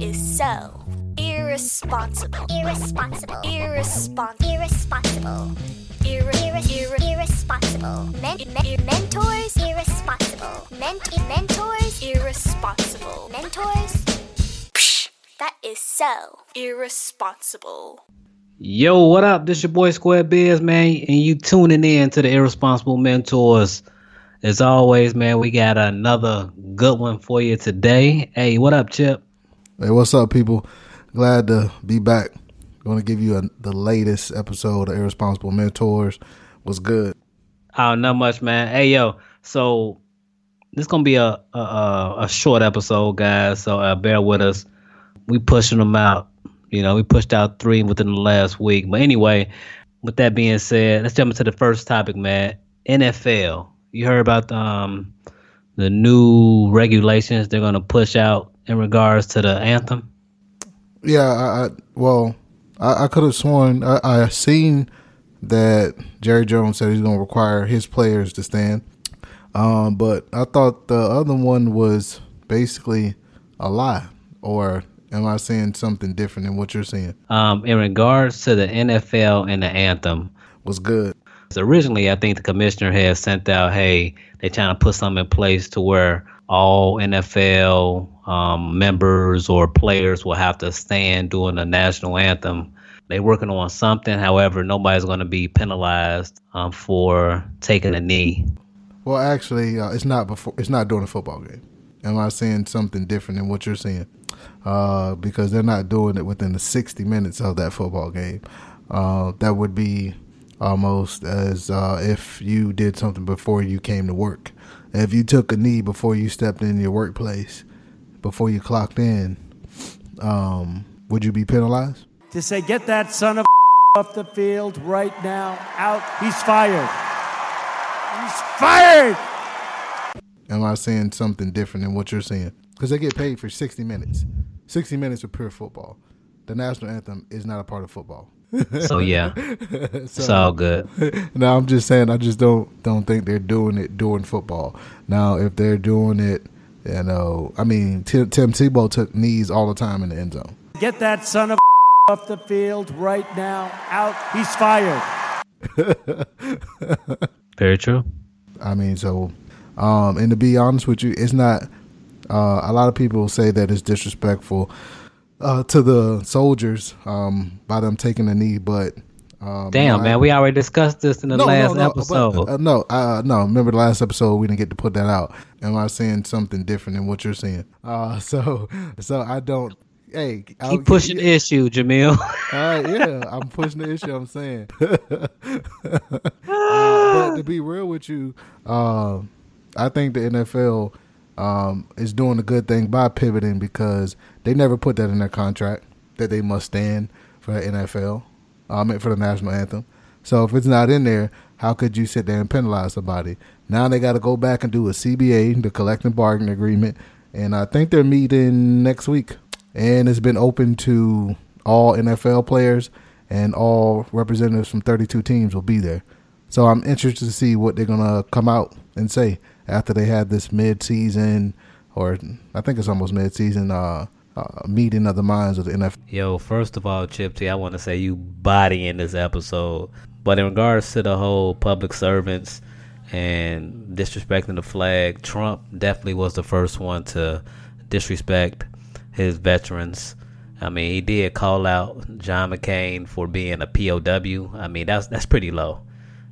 is so irresponsible. Irresponsible. Irresponsible. Irresponsible. Irre- irre- irre- Irresponsible. men- men- mentors. Irresponsible. Ment- mentors. Irresponsible. Mentors. Psh, that is so irresponsible. Yo, what up? This your boy Square Biz, man, and you tuning in to the Irresponsible Mentors. As always, man, we got another good one for you today. Hey, what up, Chip? Hey, what's up, people? Glad to be back. Going to give you a, the latest episode of Irresponsible Mentors. What's good? Oh, not much, man. Hey, yo, so this gonna be a a, a, short episode, guys. So uh, bear with us. We pushing them out. You know, we pushed out three within the last week. But anyway, with that being said, let's jump into the first topic, man. NFL. You heard about um the new regulations they're gonna push out in regards to the anthem. Yeah, I, I well, I, I could have sworn I, I seen that Jerry Jones said he's going to require his players to stand. Um, but I thought the other one was basically a lie, or am I saying something different than what you're saying? Um, in regards to the NFL and the anthem, Was good. Originally, I think the commissioner had sent out, hey, they're trying to put something in place to where all NFL um, members or players will have to stand during the national anthem. They're working on something. However, nobody's going to be penalized um, for taking a knee. Well, actually, uh, it's not before. It's not during a football game. Am I saying something different than what you're saying? Uh, because they're not doing it within the 60 minutes of that football game. Uh, that would be almost as uh, if you did something before you came to work. If you took a knee before you stepped in your workplace, before you clocked in, um, would you be penalized? to say, get that son of off the field right now. Out. He's fired. He's fired. Am I saying something different than what you're saying? Because they get paid for 60 minutes. 60 minutes of pure football. The national anthem is not a part of football. So yeah, it's all good. no, I'm just saying I just don't don't think they're doing it during football. Now, if they're doing it, you know, I mean, Tim, Tim Tebow took knees all the time in the end zone. Get that son of off the field right now. Out. He's fired. Very true. I mean, so, um, and to be honest with you, it's not. Uh, a lot of people say that it's disrespectful uh, to the soldiers um, by them taking a knee, but um, Damn, I- man, we already discussed this in the last episode. But, uh, no, uh, no. Remember the last episode? We didn't get to put that out. Am I saying something different than what you're saying? Uh, so, so I don't. Hey, I'll pushing you- the issue, Jamil. Right, yeah, I'm pushing the issue. I'm saying, uh, but to be real with you, um, I think the NFL um, is doing a good thing by pivoting because they never put that in their contract that they must stand for the NFL, I um, for the national anthem. So if it's not in there, how could you sit there and penalize somebody? Now they got to go back and do a CBA, the collective bargaining agreement, and I think they're meeting next week. And it's been open to all NFL players and all representatives from 32 teams will be there. So I'm interested to see what they're gonna come out and say after they had this mid-season, or I think it's almost mid-season uh, uh, meeting of the minds of the NFL. Yo, first of all, Chip T, I want to say you body in this episode. But in regards to the whole public servants and disrespecting the flag, Trump definitely was the first one to disrespect his veterans. I mean, he did call out John McCain for being a POW. I mean, that's that's pretty low.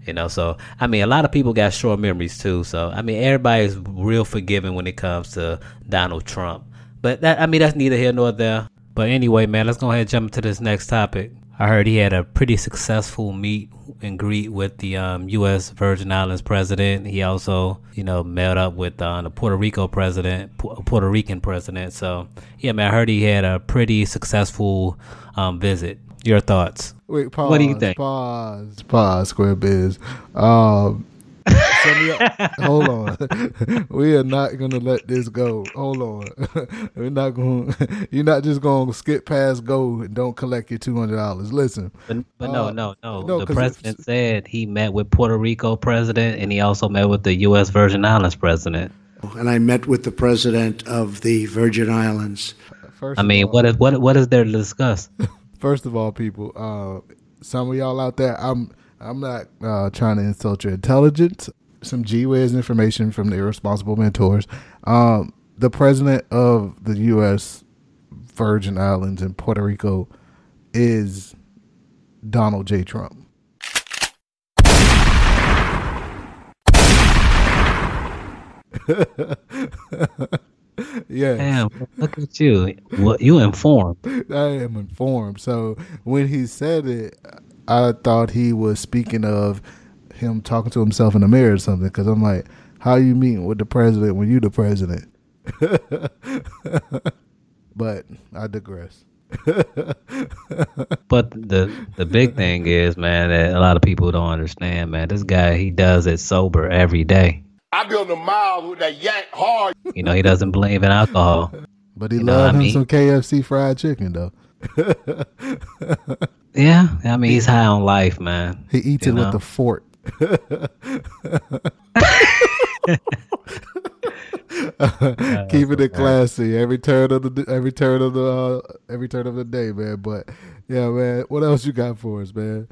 You know, so I mean, a lot of people got short memories too. So I mean, everybody's real forgiving when it comes to Donald Trump. But that I mean, that's neither here nor there. But anyway, man, let's go ahead and jump into this next topic. I heard he had a pretty successful meet and greet with the um, U.S. Virgin Islands president. He also, you know, met up with uh, the Puerto Rico president, Pu- Puerto Rican president. So, yeah, man, I heard he had a pretty successful um, visit. Your thoughts? Wait, pause. What do you think? Pause. Pause. Square biz. Um, so we- hold on. we are not gonna let this go. Hold on. We're not going. to You're not just going to skip past go and don't collect your two hundred dollars. Listen. But, but no, Uh, no, no. no, the 'cause president it's- said he met with Puerto Rico president, and he also met with the U.S. Virgin Islands president. and I met with the president of the Virgin Islands. First I mean, all- what is what what is there to discuss? First of all, people, uh, some of y'all out there, I'm I'm not uh, trying to insult your intelligence. Some G Wiz information from the irresponsible mentors. Um, the president of the U.S. Virgin Islands and Puerto Rico is Donald J. Trump. yeah, Damn, look at you. What you informed? I am informed. So when he said it, I thought he was speaking of him talking to himself in the mirror or something. Because I'm like, how you meeting with the president when you the president? but I digress. But the the big thing is, man, that a lot of people don't understand, man. This guy, he does it sober every day. I be on the miles with that yank hard. You know, he doesn't believe in alcohol. But he You know loved what I him mean? some KFC fried chicken though. Yeah, I mean, he's high on life, man. He eats You it know? with the fork. Keeping it classy every turn of the every turn of the uh, every turn of the day, man. But yeah, man. What else you got for us, man?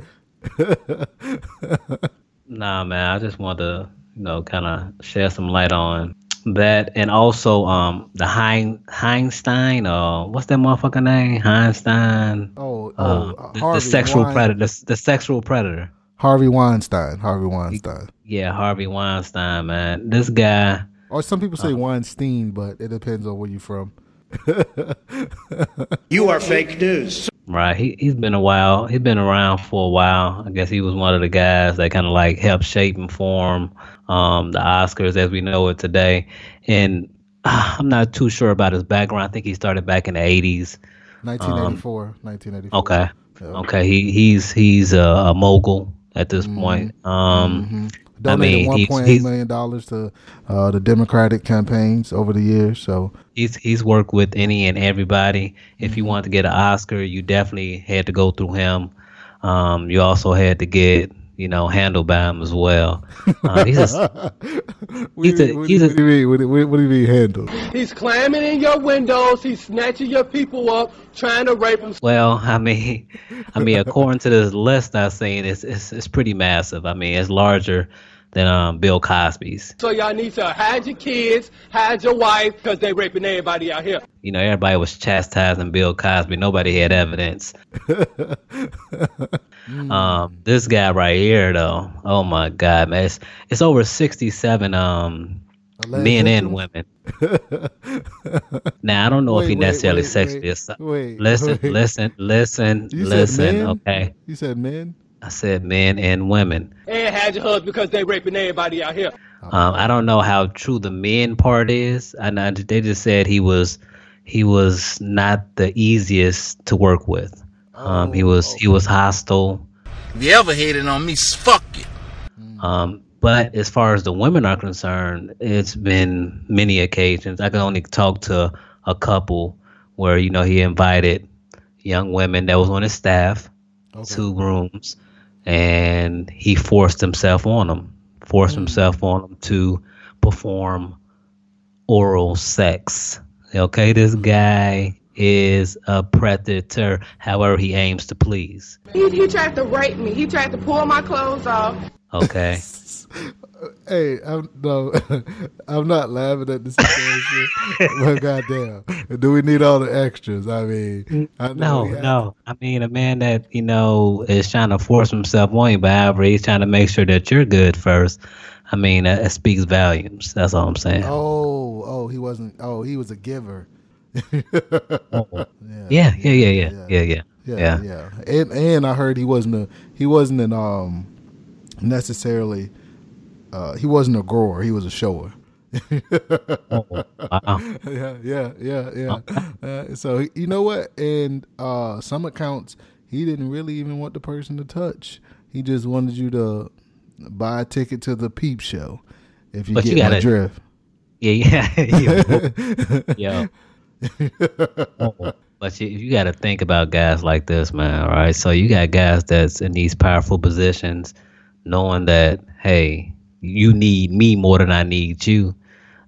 Nah, man, I just want to, you know, kind of share some light on that, and also um the hein Heinstein, uh, what's that motherfucker name? Heinstein. Oh, Uh, oh, the, the Harvey sexual Wein- predator. The, the sexual predator. Harvey Weinstein. Harvey Weinstein. Yeah, Harvey Weinstein, man. This guy. Or some people say Weinstein, but it depends on where you're from. You are fake news. Right. He he's been a while. He's been around for a while. I guess he was one of the guys that kind of like helped shape and form um, the Oscars as we know it today. And uh, I'm not too sure about his background. I think he started back in the 80s. 1984. 1984. Okay. Yeah. Okay. He he's he's a, a mogul at this point. Um, Mm-hmm. Donated mean, he's- $1.8 he's- million dollars to uh, the Democratic campaigns over the years. So he's he's worked with any and everybody. If you want to get an Oscar, you definitely had to go through him. Um, you also had to get you know handled by him as well. Uh, he's a, what, He's a- what, he's do a- you mean? What, do- what, what do you mean handled? He's climbing in your windows. He's snatching your people up, trying to rape them. well, I mean, I mean, according to this list I've seen, it's it's, it's pretty massive. I mean, it's larger than um, Bill Cosby's. So y'all need to hide your kids, hide your wife, because they raping everybody out here. You know, everybody was chastising Bill Cosby. Nobody had evidence. um, this guy right here, though, oh my God, man, it's, it's over sixty-seven um men and women. now I don't know if he wait, necessarily wait, sexually. wait, assault- wait, listen, wait. listen, listen, You listen. Okay, You said men? I said men and women. And had your husband because they raping everybody out here. Um, I don't know how true the men part is. I know they just said he was he was not the easiest to work with. Um, he was he was hostile. If you ever hated on me, fuck it. Um, but as far as the women are concerned, it's been many occasions. I can only talk to a couple where you know he invited young women that was on his staff to rooms, and he forced himself on them, forced mm. himself on them to perform oral sex. Okay, this guy is a predator. However, he aims to please. He, he tried to rape me. He tried to pull my clothes off. Okay. Hey, I'm no, I'm not laughing at the situation. but goddamn, do we need all the extras? I mean, I know No, no. I mean, a man that you know is trying to force himself on you, but however, he's trying to make sure that you're good first. I mean, that, that speaks volumes. That's all I'm saying. Oh, oh, he wasn't. Oh, he was a giver. yeah, yeah, yeah, yeah, yeah, yeah, Yeah, yeah. yeah. And and I heard he wasn't a he wasn't an um necessarily uh he wasn't a grower. He was a shower. Oh, wow. yeah, yeah, yeah, yeah. Uh, so you know what? And uh some accounts he didn't really even want the person to touch. He just wanted you to buy a ticket to the peep show. If you But get you gotta- drift. Yeah, yeah, yeah. Oh, but you, you got to think about guys like this, man. All right, so you got guys that's in these powerful positions, knowing that hey, you need me more than I need you,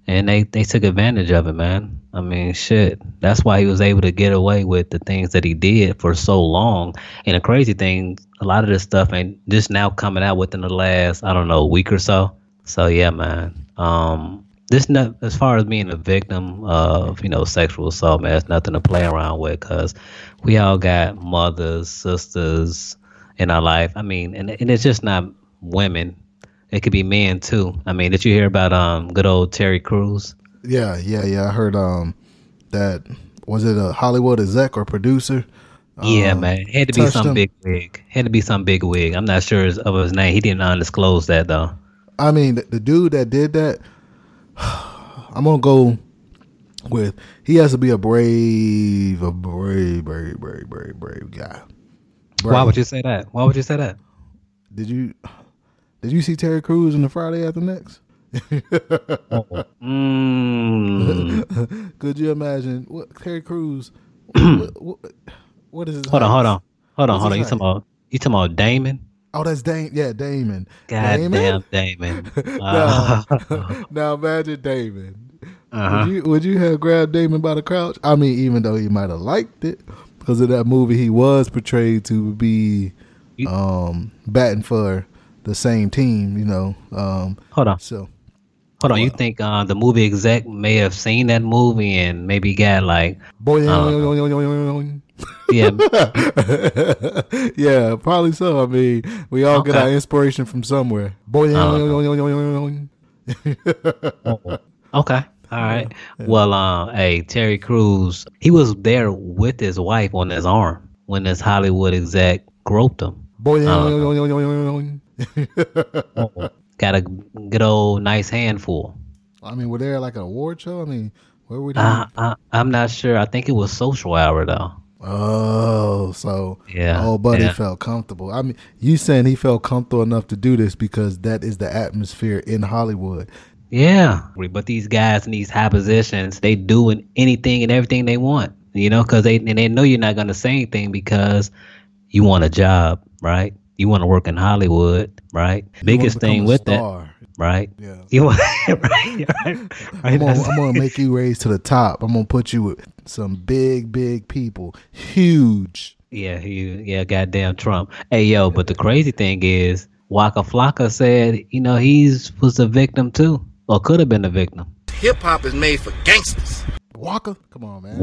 and they they took advantage of it, man. I mean, shit. That's why he was able to get away with the things that he did for so long. And the crazy thing, a lot of this stuff ain't just now coming out within the last, I don't know, week or so. So yeah, man. Um, this as far as being a victim of you know sexual assault, man. It's nothing to play around with because we all got mothers, sisters in our life. I mean, and and it's just not women. It could be man too. I mean, did you hear about um good old Terry Crews? Yeah, yeah, yeah. I heard um that was it a Hollywood exec or producer? Yeah, um, man. Had to be some him. big wig. Had to be some big wig. I'm not sure of his name. He didn't undisclose that though. I mean, the, the dude that did that, I'm gonna go with. He has to be a brave, a brave, brave, brave, brave, brave guy. Why would you say that? Why would you say that? Did you did you see Terry Crews in the Friday After Next? Mm. Could you imagine what Terry Crews? what, what, what is his? hold on, hold on, hold on, What's hold on. You talking about? You talking about Damon? Oh, that's Dame. Yeah, Damon. God Damon? damn Damon. Uh, now, now imagine Damon. Uh-huh. Would you would you have grabbed Damon by the crouch? I mean, even though he might have liked it because of that movie, he was portrayed to be um, batting for the same team. You know, um, hold on, so hold on. You think uh, the movie exec may have seen that movie and maybe got like, boy, Uh, yeah, yeah, probably so. I mean, we all get our inspiration from somewhere. Boy, oh, okay, all right. Well, uh, hey, Terry Crews, he was there with his wife on his arm when this Hollywood exec groped him. Boy. Got a good old nice handful. I mean, were there like an award show? I mean, where were he? Uh, I, I'm not sure. I think it was social hour though. Oh, so Yeah, Oh, buddy yeah. felt comfortable. I mean, you saying he felt comfortable enough to do this because that is the atmosphere in Hollywood. Yeah, but these guys in these high positions, they doing anything and everything they want, you know, because they and they know you're not gonna say anything because you want a job, right? You want to work in Hollywood, right? You Biggest thing a with star. that, right? Yeah. You want right, right, right. I'm gonna, I'm gonna make you raise to the top. I'm gonna put you with some big, big people, huge. Yeah, he, yeah, goddamn Trump. Hey, yo, but the crazy thing is, Waka Flocka said, you know, he's was a victim too, or could have been a victim. Hip hop is made for gangsters. Waka, come on, man.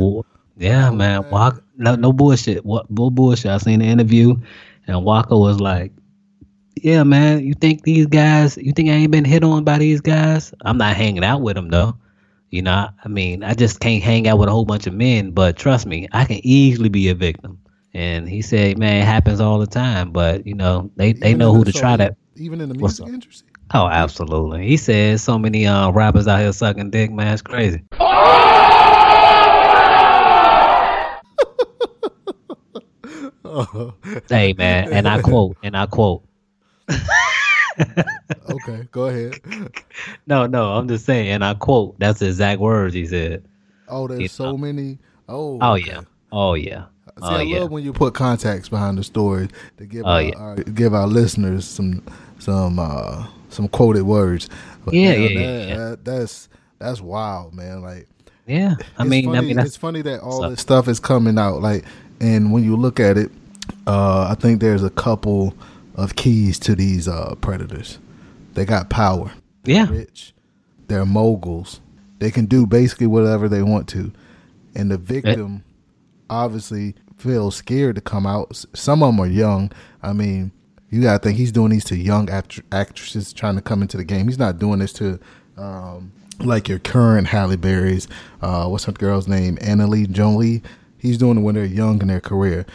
Wa- Yeah, man. Waka, no, no bullshit. What, no bullshit. I seen the interview, and Waka was like, "Yeah, man. You think these guys? You think I ain't been hit on by these guys? I'm not hanging out with them though. You know, I, I mean, I just can't hang out with a whole bunch of men. But trust me, I can easily be a victim." And he said, "Man, it happens all the time. But you know, they they know who the to try show- that." Even in the What's music up? industry. Oh, absolutely. He said so many uh, rappers out here sucking dick, man. It's crazy. Hey, man, and I quote, and I quote. Okay, go ahead. No, no, I'm just saying, and I quote. That's the exact words he said. Oh, there's Yeah. so many. Oh, Oh okay. yeah, oh yeah, See, oh I yeah. love when you put context behind the story to give Oh, our, yeah. our- give our listeners some some uh some quoted words. But Yeah, yeah, that, yeah. that- that's that's wild, man. Like Yeah, I mean, funny, I mean, it's funny that all so- this stuff is coming out. Like, and when you look at it, uh, I think there's a couple of keys to these uh, predators. They got power. yeah, rich. They're moguls. They can do basically whatever they want to. And the victim obviously feels scared to come out. Some of them are young. I mean, you got to think he's doing these to young act- actresses trying to come into the game. He's not doing this to um, like your current Halle Berry's. Uh, what's her girl's name? Annalie Jolie. He's doing it when they're young in their career.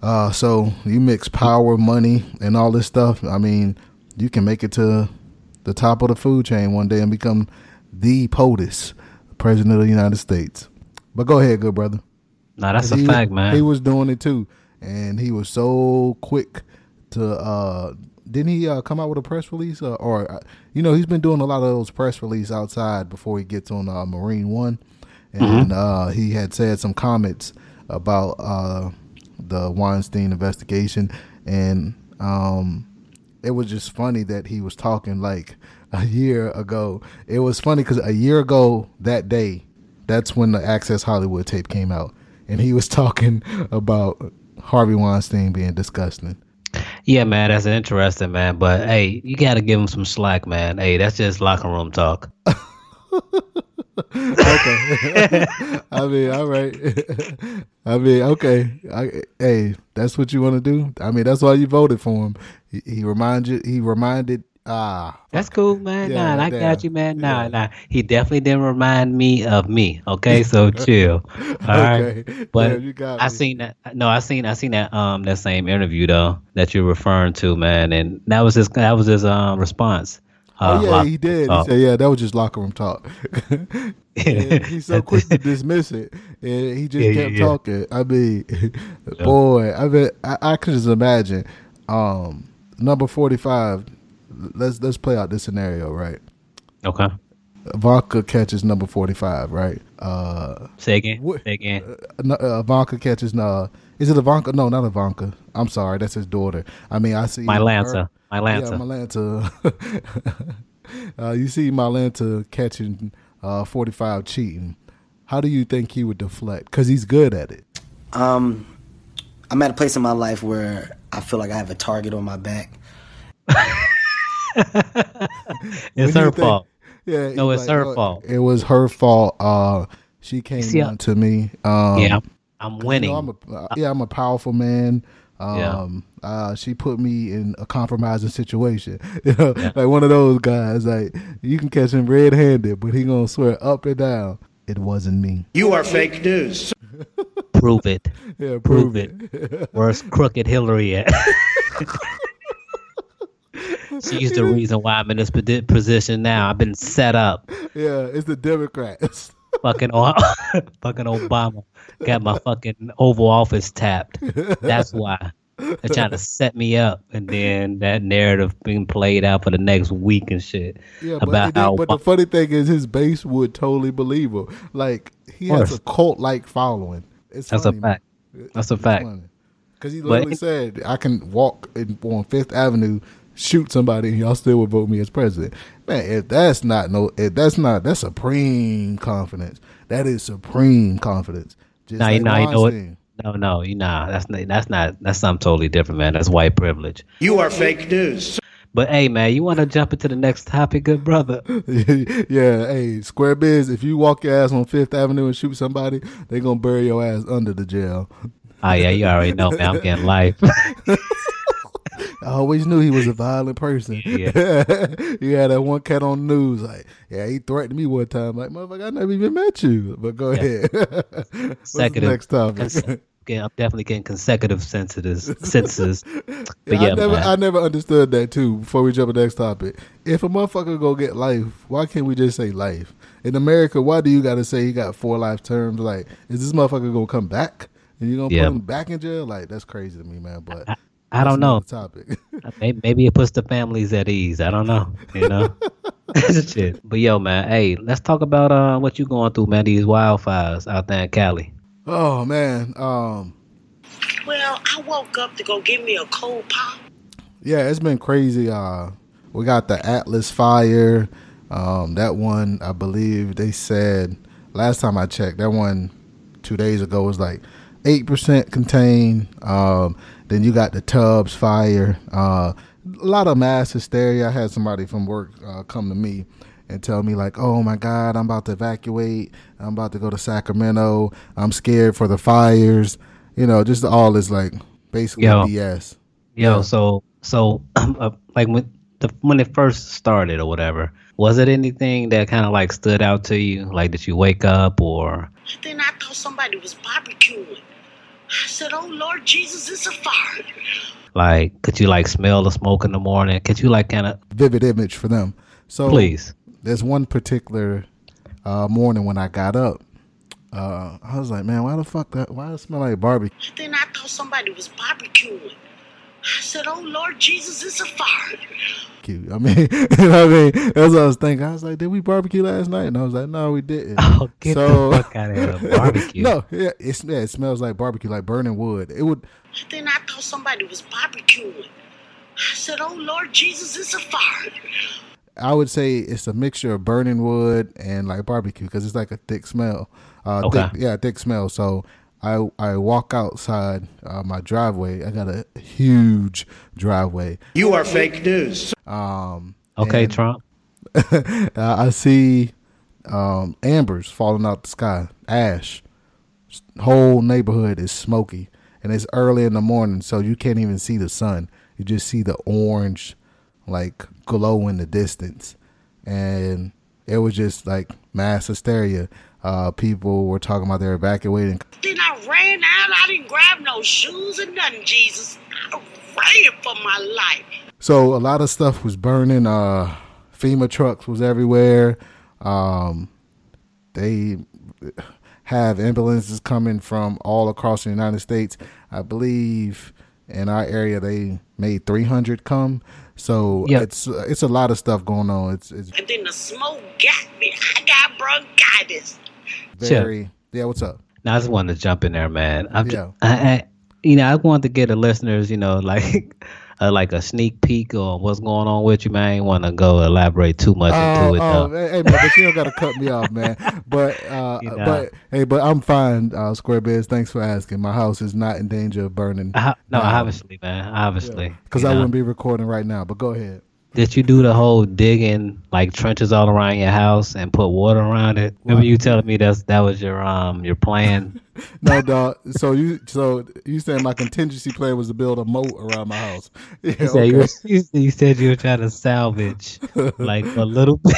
Uh, so you mix power, money, and all this stuff. I mean, you can make it to the top of the food chain one day and become the POTUS, President of the United States. But go ahead, good brother. no, that's a He- fact, man. He was doing it too, and he was so quick to. uh Didn't he uh, come out with a press release, uh, or uh, you know, he's been doing a lot of those press release outside before he gets on uh, Marine One, and uh, he had said some comments about uh, the Weinstein investigation, and um, it was just funny that he was talking like a year ago. It was funny because a year ago that day, that's when the Access Hollywood tape came out, and he was talking about Harvey Weinstein being disgusting. Yeah, man, that's interesting, man. But hey, you gotta give him some slack, man. Hey, that's just locker room talk. okay. I mean, all right. I mean, okay. I, hey, that's what you want to do. I mean, that's why you voted for him. He, he reminded he reminded ah. That's cool, man. Yeah, nah, I damn. got you, man. Nah, nah. He definitely didn't remind me of me. Okay, so chill. All right. Okay. But you got I seen that. No, I seen I seen that um that same interview though that you're referring to, man, and that was his that was his um response. Uh, Oh yeah, lock- he did. He oh. said, "Yeah, that was just locker room talk." He's so quick to dismiss it, and he just Yeah, yeah, kept yeah. talking. I mean, boy, I mean, I, I could just imagine. Um, number forty-five. Let's let's play out this scenario, right? Okay. Vodka catches number forty-five, right? Uh, Say again. What- Say again. no, uh, Ivanka catches. Uh, is it Ivanka? No, not Ivanka. I'm sorry, that's his daughter. I mean, I see My her- Lancer. My Yeah, Lancer. Malanta. uh, you see my Malanta catching uh, 45 cheating. How do you think he would deflect? Because he's good at it. Um, I'm at a place in my life where I feel like I have a target on my back. it's When her think- fault. Yeah, No, he's it's her "Oh, fault." It was her fault. Uh, she came see, I- on to me. Um, yeah, I'm, I'm you know, winning. I'm a, uh, yeah, I'm a powerful man. Yeah. Um, uh, she put me in a compromising situation. You know, like one of those guys. Like you can catch him red-handed, but he gonna swear up and down it wasn't me. You are fake news. Prove it. Yeah, Prove prove, it. Where's crooked Hillary at? She's the reason why I'm in this position now. I've been set up. Yeah, it's the Democrats. Fucking, fucking Obama got my fucking Oval Office tapped. That's why they're trying to set me up, and then that narrative being played out for the next week and shit Yeah, but, about did- how but the funny thing is, his base would totally believe him. Like he has a cult-like following. It's that's a fact. That's a fact. Because he But- literally said, "I can walk in, on Fifth Avenue, shoot somebody, and y'all still would vote me as president." Man, if that's not no, if that's not that's supreme confidence. That is supreme confidence. Just Now you like know, you know what? No, no, you know that's not, that's not that's something totally different, man. That's white privilege. You are fake news. But hey, man, you want to jump into the next topic, good brother? yeah, hey, square biz. If you walk your ass on Fifth Avenue and shoot somebody, they gonna bury your ass under the jail. Oh yeah, you already know, man. I'm getting life. I always knew he was a violent person. Yeah. you had that one cat on the news, like, yeah, he threatened me one time. Like, motherfucker, I never even met you. But go ahead. What's the next topic? yeah, I'm definitely getting consecutive sentences. sentences. But Yeah, yeah, I never. I never understood that too. Before we jump to the next topic, if a motherfucker go get life, why can't we just say life? In America, why do you got to say he got four life terms? Like, is this motherfucker gonna come back and you gonna Yeah. put him back in jail? Like, that's crazy to me, man. But I don't know. Topic. Maybe, maybe it puts the families at ease. I don't know. You know. Shit. But yo, man, hey, let's talk about uh what you going through, man. These wildfires out there in Cali. oh man, um, Well, I woke up to go give me a cold pop. Yeah, it's been crazy. Uh, we got the Atlas fire. Um, that one, I believe they said last time I checked, that one two days ago was like eight percent contained. Um, then you got the Tubbs fire. Uh, a lot of mass hysteria. I had somebody from work uh, come to me and tell me like, "Oh my God, I'm about to evacuate. I'm about to go to Sacramento. I'm scared for the fires." You know, just all is like basically Yo. BS. Yo, Yeah. so so uh, like when the when it first started or whatever, was it anything that kind of like stood out to you? Like did you wake up or Then I thought somebody was barbecuing. I said, Oh Lord Jesus, it's a fire. like could you like smell the smoke in the morning? Could you like kind of vivid image for them. So Please. there's one particular uh, morning when I got up. Uh, I was like, man, why the fuck that? Why does it smell like barbecue? Then I thought somebody was barbecuing. I said, Oh Lord Jesus, it's a fire. I mean, you know what I mean? That's what I was thinking. I was like, did we barbecue last night? And I was like, no, we didn't. Oh, get so, the fuck out of here! Barbecue. no, yeah, it's, yeah, it smells like barbecue, like burning wood. It would. Then I thought somebody was barbecuing. I said, Oh Lord Jesus, it's a fire. I would say it's a mixture of burning wood and like barbecue because it's like a thick smell. Uh, Okay. thick, yeah, thick smell. So I I walk outside uh, my driveway. I got a huge driveway. You are fake news. Um, Okay, and, Trump. uh, I see um, ambers falling out the sky, ash. Whole neighborhood is smoky, and it's early in the morning, so you can't even see the sun. You just see the orange, like glow in the distance, and it was just like mass hysteria. Uh, people were talking about they're evacuating. Then I ran out. I didn't grab no shoes or nothing, Jesus. I ran for my life. So a lot of stuff was burning. Uh, FEMA trucks was everywhere. Um, they have ambulances coming from all across the United States. I believe in our area they made 300 come. So Yeah. it's it's a lot of stuff going on. It's it's And then the smoke got me. I got bronchitis. Very yeah. What's up? Now, I just wanted to jump in there, man. I'm Yeah. just, I, I, you know, I wanted to get the listeners, you know, like, uh, like a sneak peek on what's going on with you, man. I ain't want to go elaborate too much Oh, into it. oh, though. hey, man, but you don't gotta cut me off, man. But uh, You know. but hey, but I'm fine. Uh, Square Biz, thanks for asking. My house is not in danger of burning. I, no, down. obviously, man, obviously, because you I know. wouldn't be recording right now. But go ahead. Did you do the whole digging like trenches all around your house and put water around it? Remember you telling me that's that was your um your plan? No, dog. So you so you saying my contingency plan was to build a moat around my house? Yeah, You said, you, you, you said you were trying to salvage like a little bit.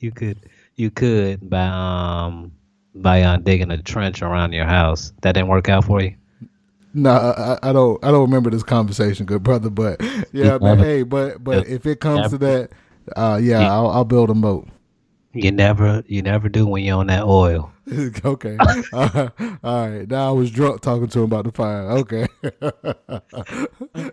you could you could by um by uh, digging a trench around your house. That didn't work out for you. No, I, I- I don't. I don't remember this conversation, good brother. But yeah, never- Hey, but but if it comes to that, uh, yeah, I'll, I'll build a moat. You never you never do when you're on that oil. okay. Uh, all right. Now I was drunk talking to him about the fire. Okay.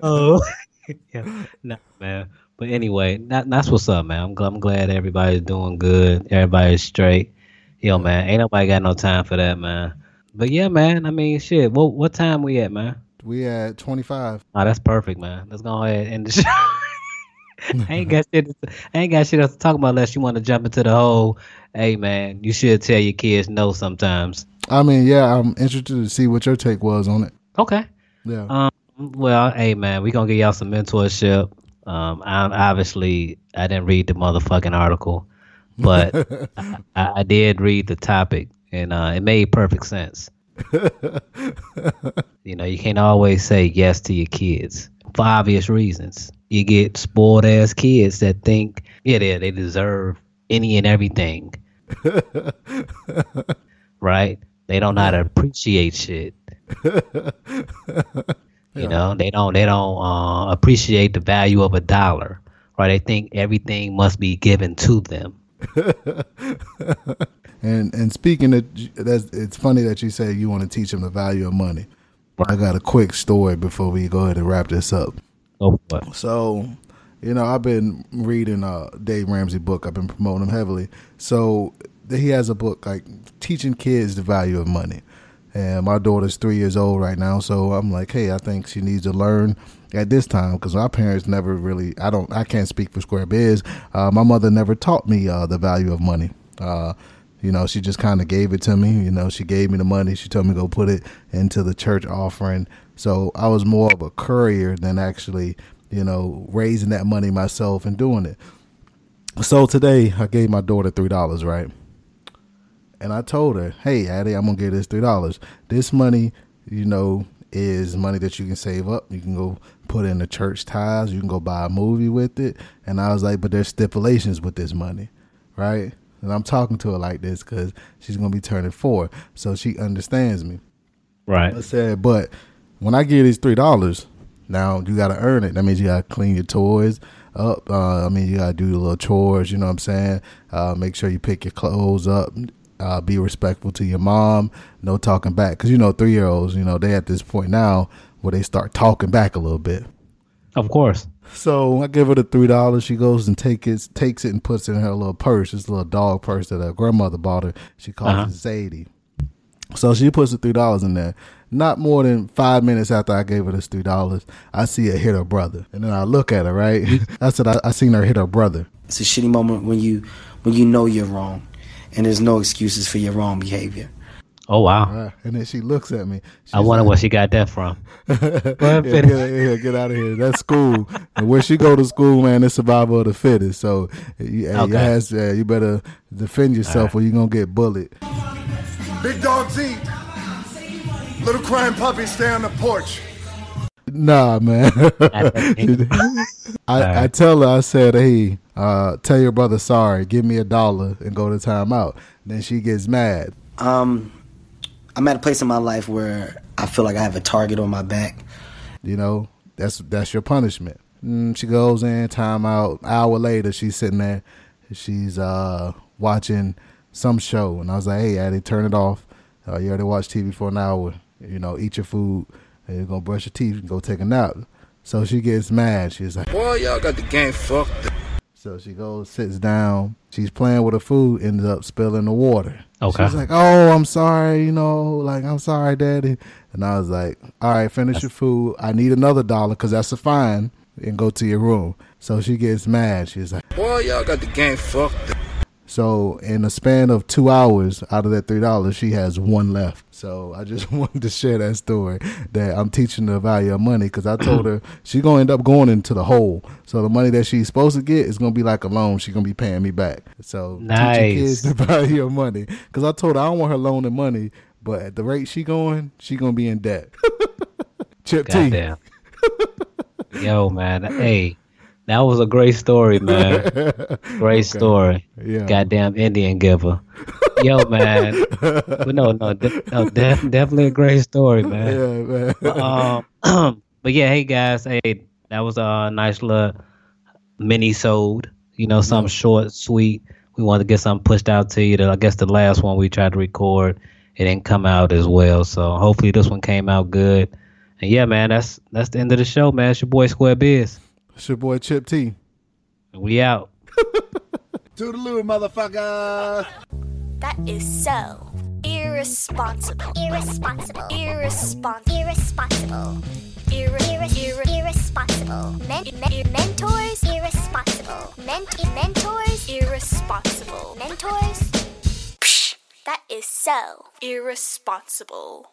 Oh, yeah, nah, man. But anyway, that, that's what's up, man. I'm, I'm glad everybody's doing good. Everybody's straight. Yo, man, ain't nobody got no time for that, man. But yeah, man. I mean, shit. What what time we at, man? we at twenty five. Oh, that's perfect, man. Let's go ahead and end the show. I ain't got shit. To, I ain't got shit else to talk about unless you want to jump into the whole. Hey, man, you should tell your kids no sometimes. I mean, yeah, I'm interested to see what your take was on it. Okay. Yeah. Um. Well, hey, man, we gonna give y'all some mentorship. Um. I obviously I didn't read the motherfucking article, but I I did read the topic, and uh, it made perfect sense. You know, you can't always say yes to your kids for obvious reasons. You get spoiled ass kids that think, yeah, they, they deserve any and everything. right? They don't know how to appreciate shit. You know, they don't they don't uh, appreciate the value of a dollar. Right? They think everything must be given to them. And and speaking of that's it's funny that you say you want to teach them the value of money. But I got a quick story before we go ahead and wrap this up. Oh, what? So, you know, I've been reading uh Dave Ramsey book. I've been promoting him heavily. So he has a book like teaching kids the value of money. And my daughter's three years old right now, so I'm like, hey, I think she needs to learn at this time because my parents never really. I don't. I can't speak for Square Biz. Uh, my mother never taught me uh, the value of money. Uh, you know, she just kind of gave it to me. You know, she gave me the money. She told me to go put it into the church offering. So I was more of a courier than actually, you know, raising that money myself and doing it. So today I gave my daughter three dollars, right? And I told her, "Hey, Addie, I'm gonna give this three dollars. This money, you know, is money that you can save up. You can go put in the church ties. You can go buy a movie with it." And I was like, "But there's stipulations with this money, right?" And I'm talking to her like this because she's gonna be turning four, so she understands me. Right. I said, but when I give you these three dollars, now you gotta earn it. That means you gotta clean your toys up. Uh, I mean, you gotta do the little chores. You know what I'm saying? Uh, make sure you pick your clothes up. Uh, be respectful to your mom. No talking back, because you know three year olds. You know they at this point now where they start talking back a little bit. Of course. So I give her the three dollars. She goes and take it, takes it and puts it in her little purse. This little dog purse that her grandmother bought her. She calls Uh-huh. it Zadie. So she puts the three dollars in there. Not more than five minutes after I gave her this three dollars, I see her hit her brother, and then I look at her. Right, I said I, I seen her hit her brother. It's a shitty moment when you when you know you're wrong, and there's no excuses for your wrong behavior. Oh wow! Right. And then she looks at me. I wonder where she got that from. yeah, get, yeah, get out of here. That's school. and when she go to school, man, it's survival of the fittest. So you, Okay. you, ask, uh, you better defend yourself, or you're gonna get bullied. Big dogs eat. Little crying puppy, stay on the porch. Nah, man. I, I tell her, I said, hey, uh, tell your brother sorry, give me a dollar and go to timeout. Then she gets mad. Um, I'm at a place in my life where I feel like I have a target on my back. You know, that's that's your punishment. Mm, she goes in, timeout. Hour later, she's sitting there. She's uh, watching some show, and I was like, "Hey, Addie, turn it off. Uh, you already watched TV for an hour. You know, eat your food, and you're gonna brush your teeth and go take a nap." So she gets mad. She's like, Boy, y'all got the game fucked. So she goes, sits down. She's playing with her food, ends up spilling the water. Okay. She's like, "Oh, I'm sorry, you know, like I'm sorry, Daddy." And I was like, "All right, finish your food. I need another dollar because that's a fine, and go to your room." So she gets mad. She's like, Boy, y'all got the game fucked. "So in a span of two hours, out of that three dollars, she has one left." So I just wanted to share that story that I'm teaching the value of money because I told her she's gonna end up going into the hole. So the money that she's supposed to get is gonna be like a loan. She's gonna be paying me back. So Nice. your kids the value of money because I told her I don't want her loaning money, but at the rate she going, she gonna be in debt. Chip T. Yo, man. Hey, that was a great story, man. Great story. Yeah. Goddamn Indian giver. Yo, man. But no, no, de- no def- definitely a great story, man. Yeah, man. But, um, but yeah, hey guys, hey, that was a nice little mini sold. You know, something short, sweet. We wanted to get something pushed out to you. That I guess the last one we tried to record, it didn't come out as well. So hopefully this one came out good. And yeah, man, that's that's the end of the show, man. It's your boy Square Biz. It's your boy Chip T. We out. Toodaloo, motherfucker. That is so irresponsible. Irresponsible. Irresponsible. Irresponsible. Irre- irre- Irresponsible. men- men- mentors. Irresponsible. Ment- mentors. Irresponsible. Mentors. Psh, that is so irresponsible.